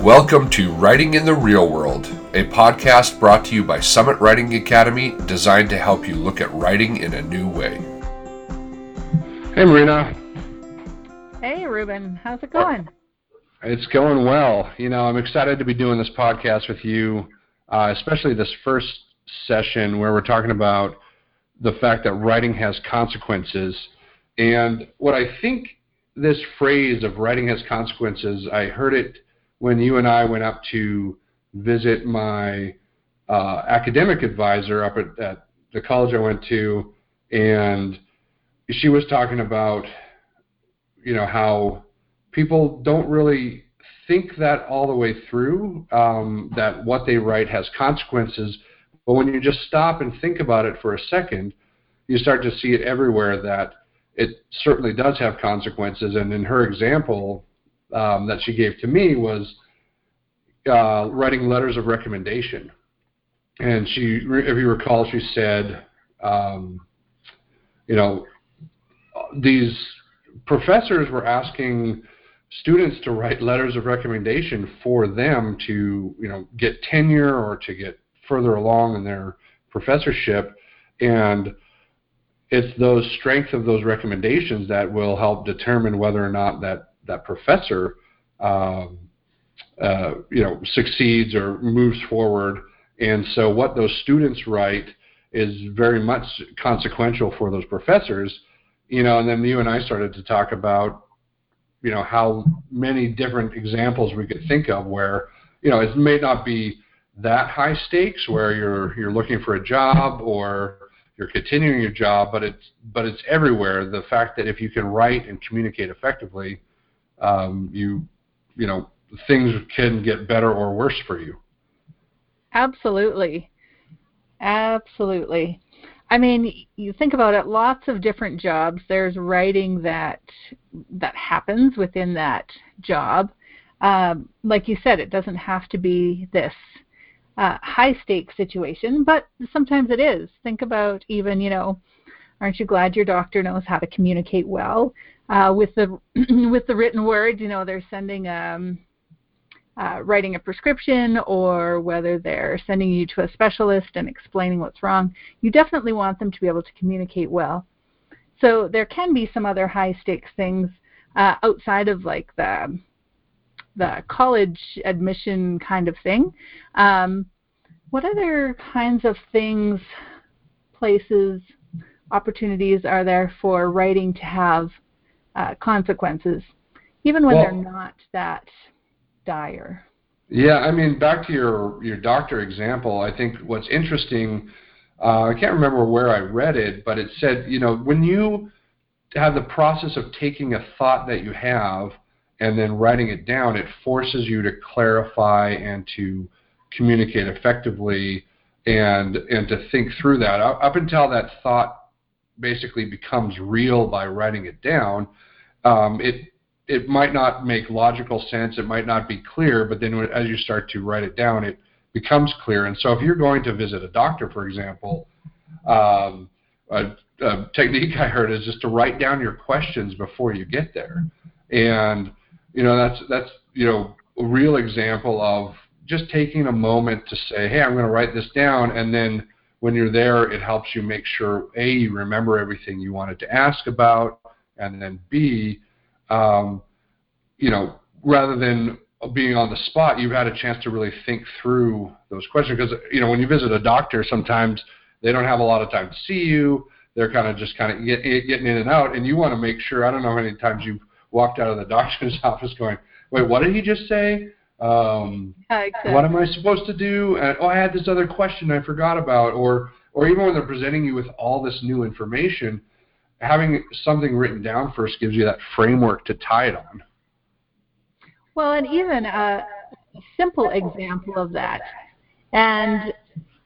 Welcome to Writing in the Real World, a podcast brought to you by Summit Writing Academy, designed to help you look at writing in a new way. Hey, Marina. Hey, Ruben. How's it going? It's going well. You know, I'm excited to be doing this podcast with you, uh, especially this first session where we're talking about the fact that writing has consequences. And what I think this phrase of writing has consequences, I heard it when you and I went up to visit my uh, academic advisor up at, at the college I went to, and she was talking about, you know, how people don't really think that all the way through, um, that what they write has consequences. But when you just stop and think about it for a second, you start to see it everywhere that it certainly does have consequences. And in her example, um, that she gave to me was uh, writing letters of recommendation. And she, if you recall, she said, um, you know, these professors were asking students to write letters of recommendation for them to, you know, get tenure or to get further along in their professorship. And it's those strength of those recommendations that will help determine whether or not that that professor um, uh, you know succeeds or moves forward. And so what those students write is very much consequential for those professors. You know, and then you and I started to talk about you know how many different examples we could think of where you know it may not be that high stakes where you're you're looking for a job or you're continuing your job, but it's but it's everywhere. The fact that if you can write and communicate effectively, um, you you know things can get better or worse for you. Absolutely, absolutely. I mean, you think about it. Lots of different jobs. There's writing that that happens within that job. Um, like you said, it doesn't have to be this uh, high stakes situation, but sometimes it is. Think about even, you know, aren't you glad your doctor knows how to communicate well uh, with the with the written word? You know, they're sending um, uh, writing a prescription or whether they're sending you to a specialist and explaining what's wrong. You definitely want them to be able to communicate well. So there can be some other high stakes things uh, outside of like the the college admission kind of thing. Um, what other kinds of things, places, opportunities are there for writing to have uh, consequences, even when well, they're not that dire? Yeah, I mean, back to your your doctor example, I think what's interesting. Uh, I can't remember where I read it, but it said, you know, when you have the process of taking a thought that you have and then writing it down, it forces you to clarify and to communicate effectively and and to think through that. Up until that thought basically becomes real by writing it down, um, it it might not make logical sense. It might not be clear, but then as you start to write it down, it becomes clear. And so, if you're going to visit a doctor, for example, um, a, a technique I heard is just to write down your questions before you get there, and you know that's that's you know a real example of just taking a moment to say, hey, I'm going to write this down, and then when you're there, it helps you make sure a you remember everything you wanted to ask about, and then b, um, you know, rather than being on the spot, you've had a chance to really think through those questions because you know when you visit a doctor, sometimes they don't have a lot of time to see you. They're kind of just kind of get, getting in and out, and you want to make sure. I don't know how many times you've walked out of the doctor's office going, "Wait, what did he just say? Um, yeah, exactly. What am I supposed to do? And, oh, I had this other question I forgot about, or or even when they're presenting you with all this new information, having something written down first gives you that framework to tie it on. Well, and even a simple example of that, and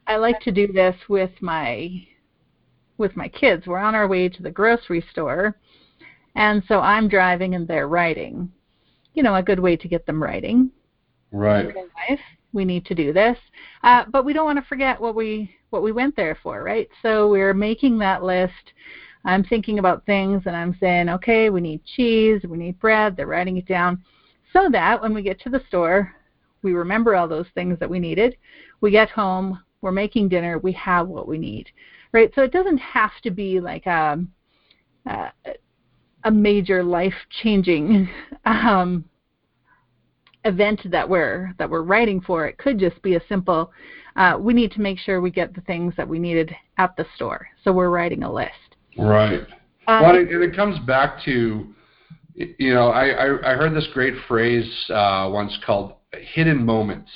I like to do this with my with my kids. We're on our way to the grocery store, and so I'm driving and they're writing. You know, a good way to get them writing. Right. Life, we need to do this, uh, but we don't want to forget what we what we went there for, right? So we're making that list. I'm thinking about things and I'm saying, okay, we need cheese, we need bread. They're writing it down, so that when we get to the store, we remember all those things that we needed. We get home, we're making dinner, we have what we need, right? So it doesn't have to be like a a, a major life changing um, event that we're that we're writing for. It could just be a simple. Uh, we need to make sure we get the things that we needed at the store, so we're writing a list. Right. Um, well, and it comes back to, you know, I I, I heard this great phrase uh, once called hidden moments,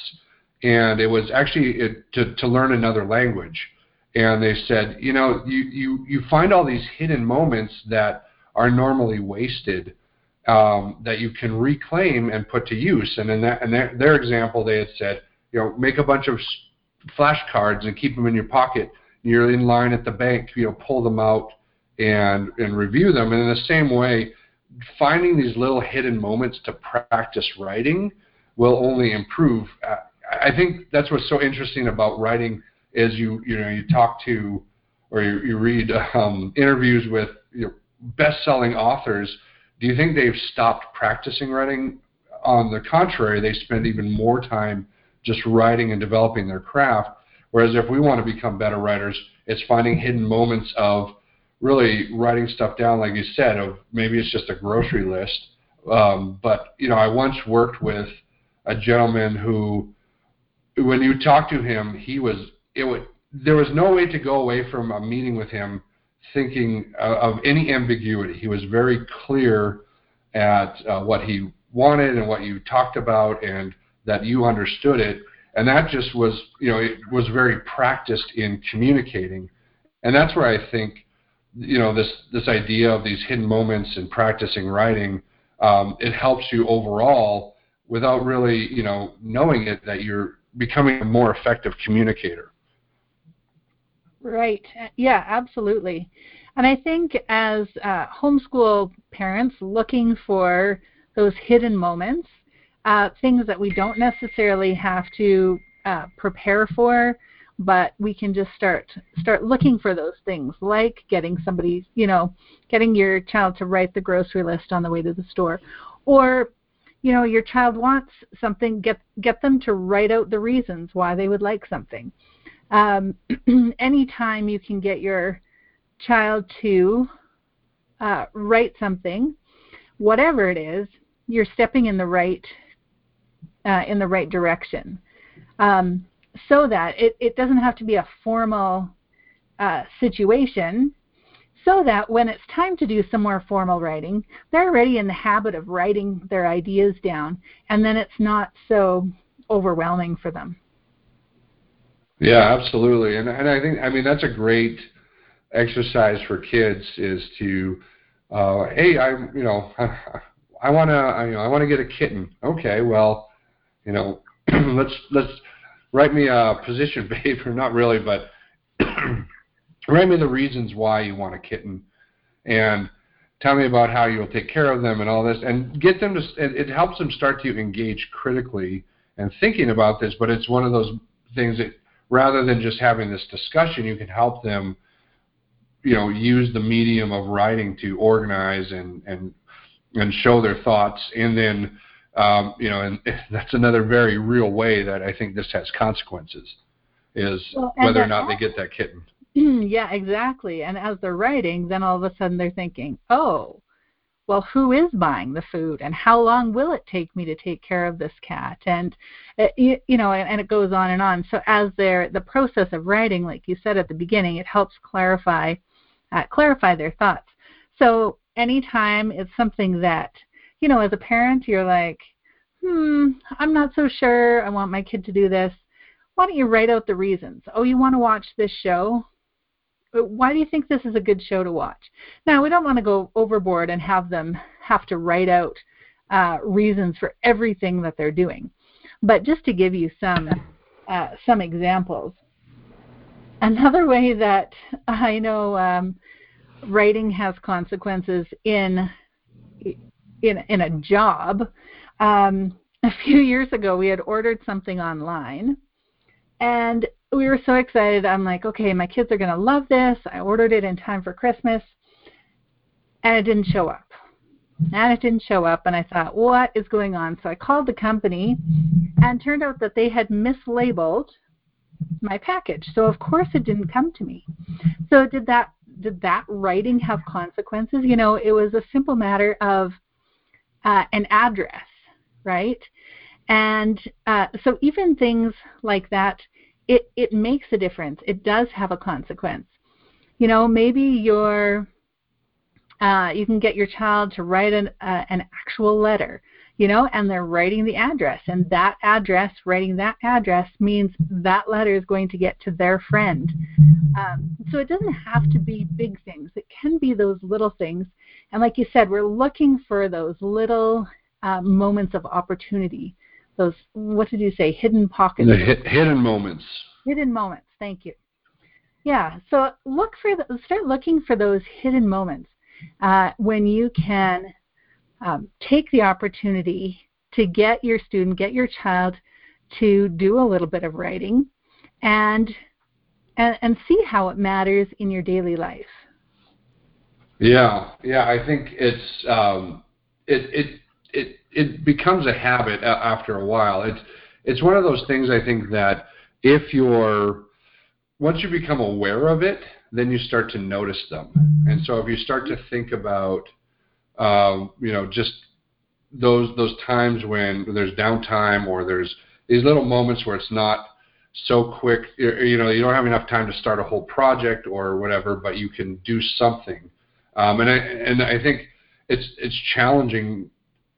and it was actually it, to to learn another language, and they said, you know, you you you find all these hidden moments that are normally wasted um, that you can reclaim and put to use. And in that, in their, their example, they had said, you know, make a bunch of flashcards and keep them in your pocket. You're in line at the bank, you know, pull them out and and review them. And in the same way, finding these little hidden moments to practice writing will only improve. I think that's what's so interesting about writing is you you know you talk to or you, you read um, interviews with you know, best-selling authors do you think they've stopped practicing writing? On the contrary, they spend even more time just writing and developing their craft. Whereas if we want to become better writers, it's finding hidden moments of really writing stuff down, like you said, of maybe it's just a grocery list. Um, but you know, I once worked with a gentleman who, when you talk to him, he was it would there was no way to go away from a meeting with him thinking of any ambiguity. He was very clear at uh, what he wanted and what you talked about, and that you understood it. And that just was, you know, it was very practiced in communicating. And that's where I think, you know, this this idea of these hidden moments and practicing writing, um, it helps you overall without really, you know, knowing it that you're becoming a more effective communicator. Right. Yeah, absolutely. And I think as uh, homeschool parents looking for those hidden moments, uh, things that we don't necessarily have to uh, prepare for, but we can just start start looking for those things, like getting somebody, you know, getting your child to write the grocery list on the way to the store, or you know, your child wants something, get get them to write out the reasons why they would like something um, anytime you can get your child to uh, write something, whatever it is, you're stepping in the right uh, in the right direction, um, so that it, it doesn't have to be a formal uh, situation. So that when it's time to do some more formal writing, they're already in the habit of writing their ideas down, and then it's not so overwhelming for them. Yeah, absolutely. And and I think I mean that's a great exercise for kids is to uh, hey, I'm you know I want to I, you know I want to get a kitten. Okay, well, you know, let's let's write me a position paper, not really, but write me the reasons why you want a kitten and tell me about how you'll take care of them and all this and get them to it, it helps them start to engage critically and thinking about this but it's one of those things that rather than just having this discussion, you can help them, you know, use the medium of writing to organize and and and show their thoughts, and then, um, you know, and that's another very real way that I think this has consequences, is well, whether or not they get that kitten. Yeah, exactly. And as they're writing, then all of a sudden they're thinking, oh, well, who is buying the food and how long will it take me to take care of this cat? And, uh, you, you know, and, and it goes on and on. So as they're, the process of writing, like you said at the beginning, it helps clarify, uh, clarify their thoughts. So anytime it's something that, you know, as a parent, you're like, hmm, I'm not so sure I want my kid to do this. Why don't you write out the reasons? Oh, you want to watch this show? Why do you think this is a good show to watch? Now, we don't want to go overboard and have them have to write out uh, reasons for everything that they're doing. But just to give you some uh, some examples, another way that I know um, writing has consequences in in in a job. Um, a few years ago, we had ordered something online, and we were so excited. I'm like, okay, my kids are going to love this. I ordered it in time for Christmas, and it didn't show up. and it didn't show up and i thought what is going on so i called the company and turned out that they had mislabeled my package so of course it didn't come to me so did that did that writing have consequences you know it was a simple matter of uh, an address right and uh, so even things like that it it makes a difference it does have a consequence you know maybe you're uh, you can get your child to write an, uh, an actual letter, you know, and they're writing the address. And that address, writing that address, means that letter is going to get to their friend. Um, so it doesn't have to be big things, it can be those little things. And like you said, we're looking for those little uh, moments of opportunity. Those, what did you say, hidden pockets? The hidden moments. Hidden moments, thank you. Yeah, so look for the, start looking for those hidden moments uh, when you can um, take the opportunity to get your student, get your child to do a little bit of writing and and, and see how it matters in your daily life. Yeah, yeah, I think it's um, it it it it becomes a habit after a while. It's it's one of those things I think that if you're once you become aware of it, then you start to notice them. And so if you start to think about, um, you know, just those those times when there's downtime or there's these little moments where it's not so quick, you know, you don't have enough time to start a whole project or whatever, but you can do something. Um, and I and I think it's it's challenging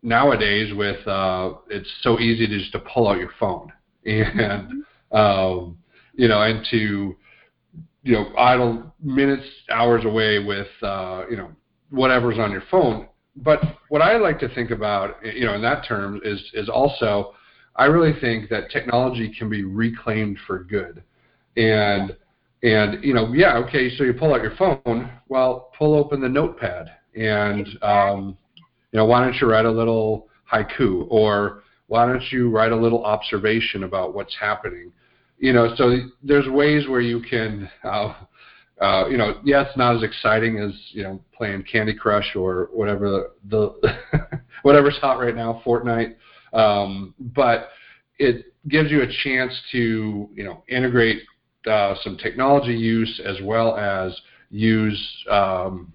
nowadays with uh, it's so easy to just to pull out your phone and um, you know and to you know idle minutes hours away with uh, you know whatever's on your phone. But what I like to think about you know in that term is is also I really think that technology can be reclaimed for good. And and you know yeah okay so you pull out your phone well pull open the notepad and um, you know why don't you write a little haiku or why don't you write a little observation about what's happening you know, so there's ways where you can, uh, uh, you know, yeah, it's not as exciting as you know playing Candy Crush or whatever the, the whatever's hot right now, Fortnite. Um, but it gives you a chance to you know integrate uh, some technology use as well as use um,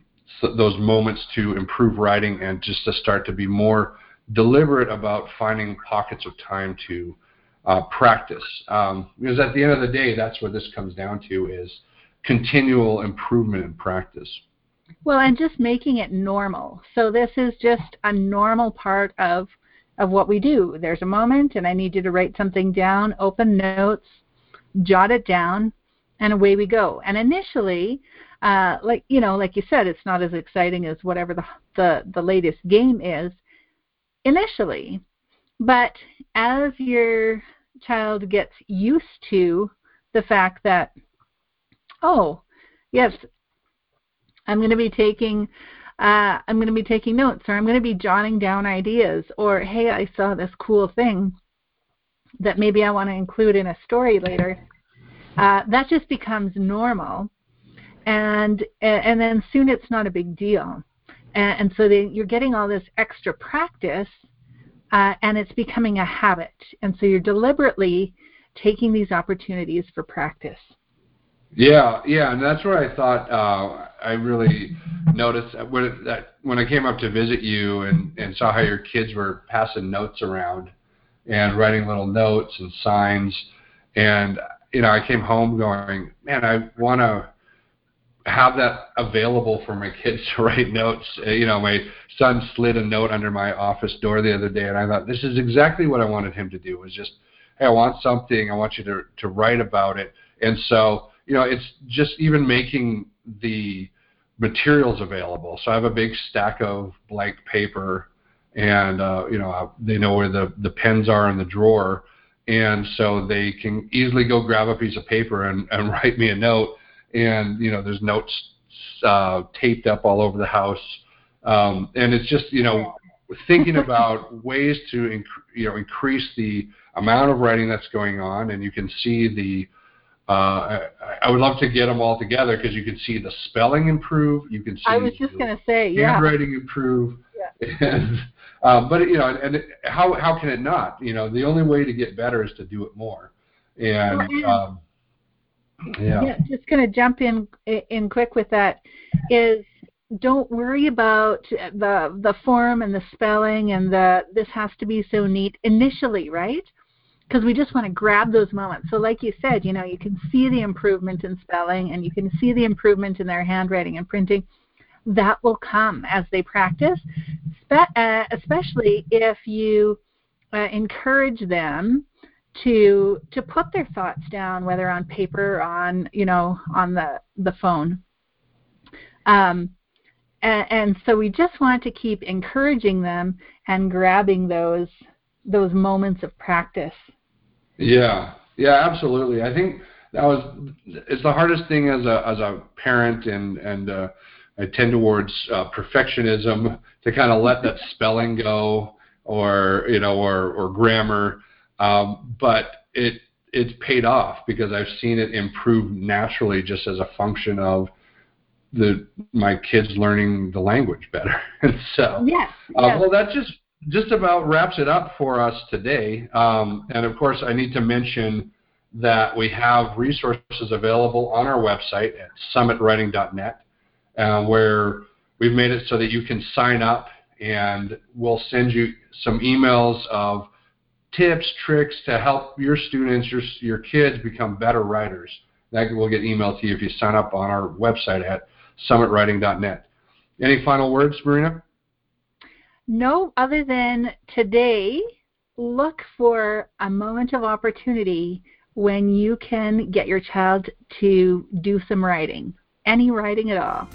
those moments to improve writing and just to start to be more deliberate about finding pockets of time to uh, practice. Um, because at the end of the day, that's what this comes down to is continual improvement in practice. Well, and just making it normal. So this is just a normal part of of what we do. There's a moment, and I need you to write something down. Open notes, jot it down, and away we go. And initially, uh, like you know, like you said, it's not as exciting as whatever the the, the latest game is. Initially, but as your child gets used to the fact that, oh, yes, I'm going to be taking uh, I'm going to be taking notes or I'm going to be jotting down ideas or hey, I saw this cool thing that maybe I want to include in a story later. Uh, that just becomes normal, and and then soon it's not a big deal, and, and so they, you're getting all this extra practice uh, and it's becoming a habit. And so you're deliberately taking these opportunities for practice. Yeah, yeah, and that's where I thought uh, I really noticed when that when I came up to visit you and and saw how your kids were passing notes around and writing little notes and signs, and you know I came home going, man, I want to have that available for my kids to write notes. Uh, you know, my son slid a note under my office door the other day, and I thought this is exactly what I wanted him to do. Was just, hey, I want something. I want you to to write about it. And so, you know, it's just even making the materials available. So I have a big stack of blank paper, and uh, you know, I, they know where the the pens are in the drawer, and so they can easily go grab a piece of paper and, and write me a note and you know there's notes uh, taped up all over the house, um, and it's just you know thinking about ways to inc- you know increase the amount of writing that's going on, and you can see the uh, I, I would love to get them all together because you can see the spelling improve. You can see. I was just going to say, yeah. Handwriting improve. Yeah. And, um, but you know, and it, how how can it not? You know, the only way to get better is to do it more. And um, yeah. yeah, just going to jump in in quick with that is don't worry about the the form and the spelling and the this has to be so neat initially, right? Because we just want to grab those moments. So, like you said, you know, you can see the improvement in spelling and you can see the improvement in their handwriting and printing. That will come as they practice, uh, especially if you uh, encourage them to to put their thoughts down, whether on paper or on you know on the the phone. Um, and, and so we just want to keep encouraging them and grabbing those those moments of practice. Yeah, yeah, absolutely. I think that was it's the hardest thing as a as a parent and and uh, I tend towards uh, perfectionism to kind of let that spelling go or you know or or grammar, um, but it it's paid off because I've seen it improve naturally just as a function of the my kids learning the language better. and so, yes, uh, yes. well, that just just about wraps it up for us today. Um, and of course, I need to mention that we have resources available on our website at summitwriting.net, uh, where we've made it so that you can sign up, and we'll send you some emails of tips, tricks to help your students, your your kids become better writers. That will get emailed to you if you sign up on our website at summitwriting.net. Any final words, Marina? No, other than today, look for a moment of opportunity when you can get your child to do some writing, any writing at all.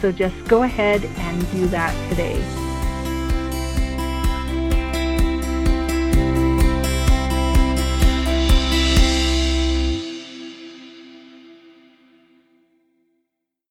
So just go ahead and do that today.